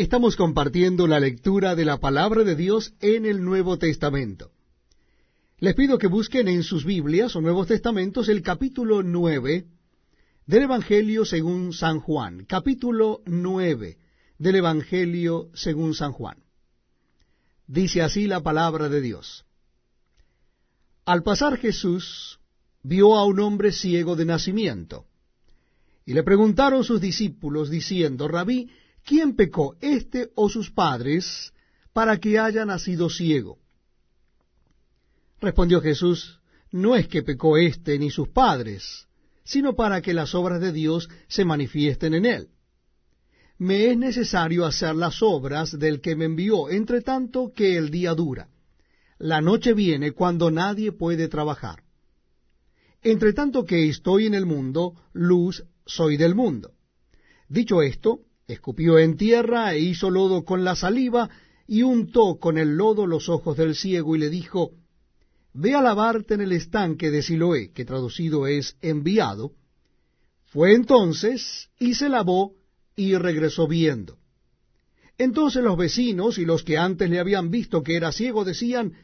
Estamos compartiendo la lectura de la palabra de Dios en el Nuevo Testamento. Les pido que busquen en sus Biblias o Nuevos Testamentos el capítulo 9 del Evangelio según San Juan. Capítulo 9 del Evangelio según San Juan. Dice así la palabra de Dios. Al pasar Jesús vio a un hombre ciego de nacimiento. Y le preguntaron sus discípulos diciendo, Rabí, ¿quién pecó, este o sus padres, para que haya nacido ciego? Respondió Jesús, no es que pecó éste ni sus padres, sino para que las obras de Dios se manifiesten en él. Me es necesario hacer las obras del que me envió, entre tanto que el día dura. La noche viene cuando nadie puede trabajar. Entre tanto que estoy en el mundo, luz soy del mundo. Dicho esto, escupió en tierra e hizo lodo con la saliva y untó con el lodo los ojos del ciego y le dijo, Ve a lavarte en el estanque de Siloé, que traducido es enviado. Fue entonces y se lavó y regresó viendo. Entonces los vecinos y los que antes le habían visto que era ciego decían,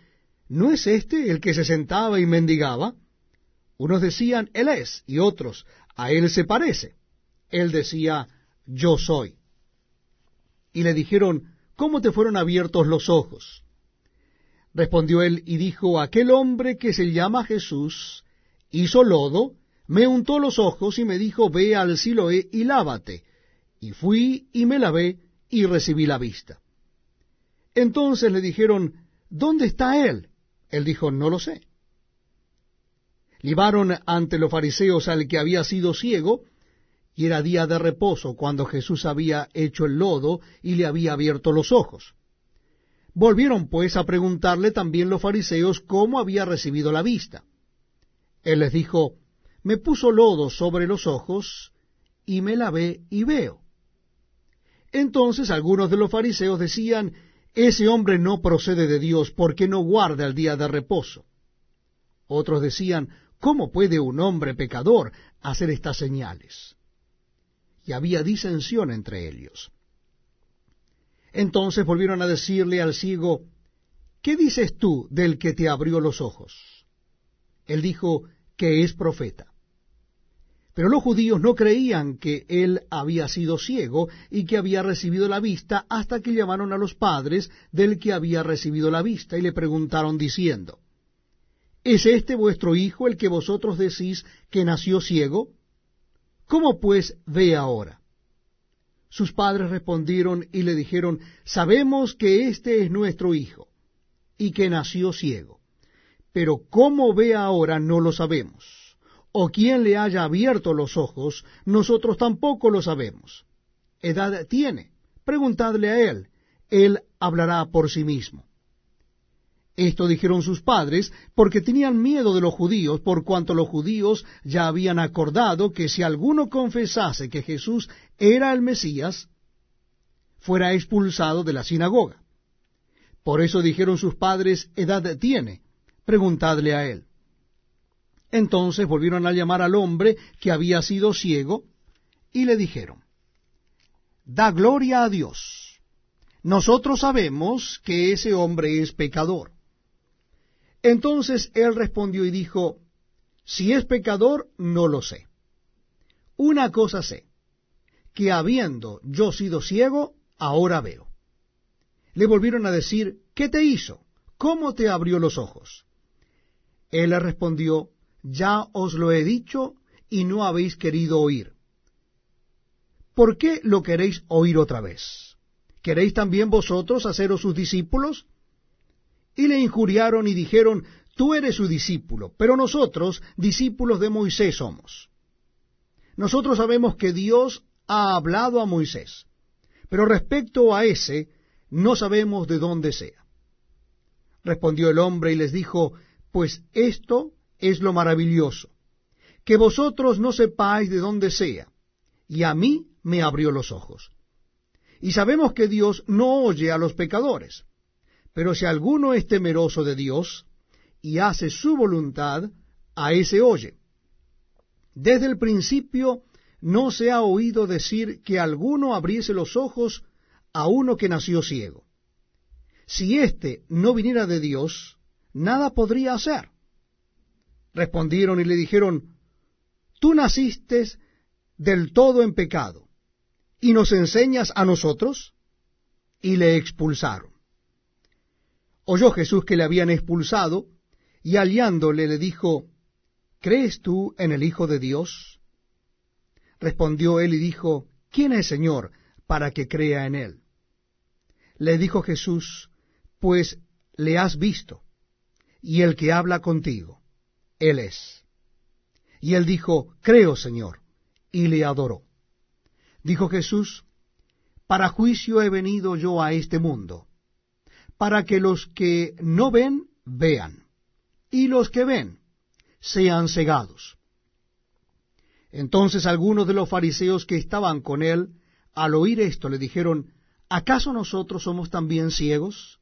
¿no es este el que se sentaba y mendigaba? Unos decían, Él es, y otros, a Él se parece. Él decía, Yo soy. Y le dijeron, ¿cómo te fueron abiertos los ojos? Respondió él y dijo, aquel hombre que se llama Jesús hizo lodo, me untó los ojos y me dijo, ve al Siloé y lávate. Y fui y me lavé y recibí la vista. Entonces le dijeron, ¿dónde está él? Él dijo, no lo sé. Llevaron ante los fariseos al que había sido ciego, y era día de reposo cuando Jesús había hecho el lodo y le había abierto los ojos. Volvieron pues a preguntarle también los fariseos cómo había recibido la vista. Él les dijo, me puso lodo sobre los ojos, y me lavé y veo. Entonces algunos de los fariseos decían, ese hombre no procede de Dios porque no guarda el día de reposo. Otros decían, ¿Cómo puede un hombre pecador hacer estas señales? Y había disensión entre ellos. Entonces volvieron a decirle al ciego, ¿qué dices tú del que te abrió los ojos? Él dijo que es profeta. Pero los judíos no creían que él había sido ciego y que había recibido la vista hasta que llamaron a los padres del que había recibido la vista y le preguntaron diciendo, ¿Es este vuestro hijo el que vosotros decís que nació ciego? ¿Cómo pues ve ahora? Sus padres respondieron y le dijeron, Sabemos que este es nuestro hijo, y que nació ciego. Pero cómo ve ahora no lo sabemos. O quién le haya abierto los ojos, nosotros tampoco lo sabemos. ¿Edad tiene? Preguntadle a él. Él hablará por sí mismo. Esto dijeron sus padres porque tenían miedo de los judíos, por cuanto los judíos ya habían acordado que si alguno confesase que Jesús era el Mesías, fuera expulsado de la sinagoga. Por eso dijeron sus padres, edad tiene, preguntadle a él. Entonces volvieron a llamar al hombre que había sido ciego, y le dijeron, Da gloria a Dios. Nosotros sabemos que ese hombre es pecador. Entonces él respondió y dijo, si es pecador, no lo sé. Una cosa sé, que habiendo yo sido ciego, ahora veo. Le volvieron a decir, ¿qué te hizo? ¿Cómo te abrió los ojos? Él le respondió, ya os lo he dicho y no habéis querido oír. ¿Por qué lo queréis oír otra vez? ¿Queréis también vosotros haceros sus discípulos? Y le injuriaron y dijeron, tú eres su discípulo, pero nosotros discípulos de Moisés somos. Nosotros sabemos que Dios ha hablado a Moisés, pero respecto a ese no sabemos de dónde sea. Respondió el hombre y les dijo, pues esto es lo maravilloso, que vosotros no sepáis de dónde sea, y a mí me abrió los ojos. Y sabemos que Dios no oye a los pecadores pero si alguno es temeroso de Dios y hace su voluntad, a ese oye. Desde el principio no se ha oído decir que alguno abriese los ojos a uno que nació ciego. Si éste no viniera de Dios, nada podría hacer. Respondieron y le dijeron, Tú naciste del todo en pecado, y nos enseñas a nosotros, y le expulsaron. Oyó Jesús que le habían expulsado, y aliándole le dijo, ¿Crees tú en el Hijo de Dios? Respondió él y dijo, ¿quién es Señor para que crea en él? Le dijo Jesús, pues le has visto, y el que habla contigo, él es. Y él dijo, creo, Señor, y le adoró. Dijo Jesús, para juicio he venido yo a este mundo, para que los que no ven, vean, y los que ven, sean cegados. Entonces algunos de los fariseos que estaban con él, al oír esto, le dijeron, ¿acaso nosotros somos también ciegos?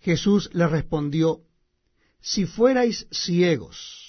Jesús le respondió, Si fuerais ciegos,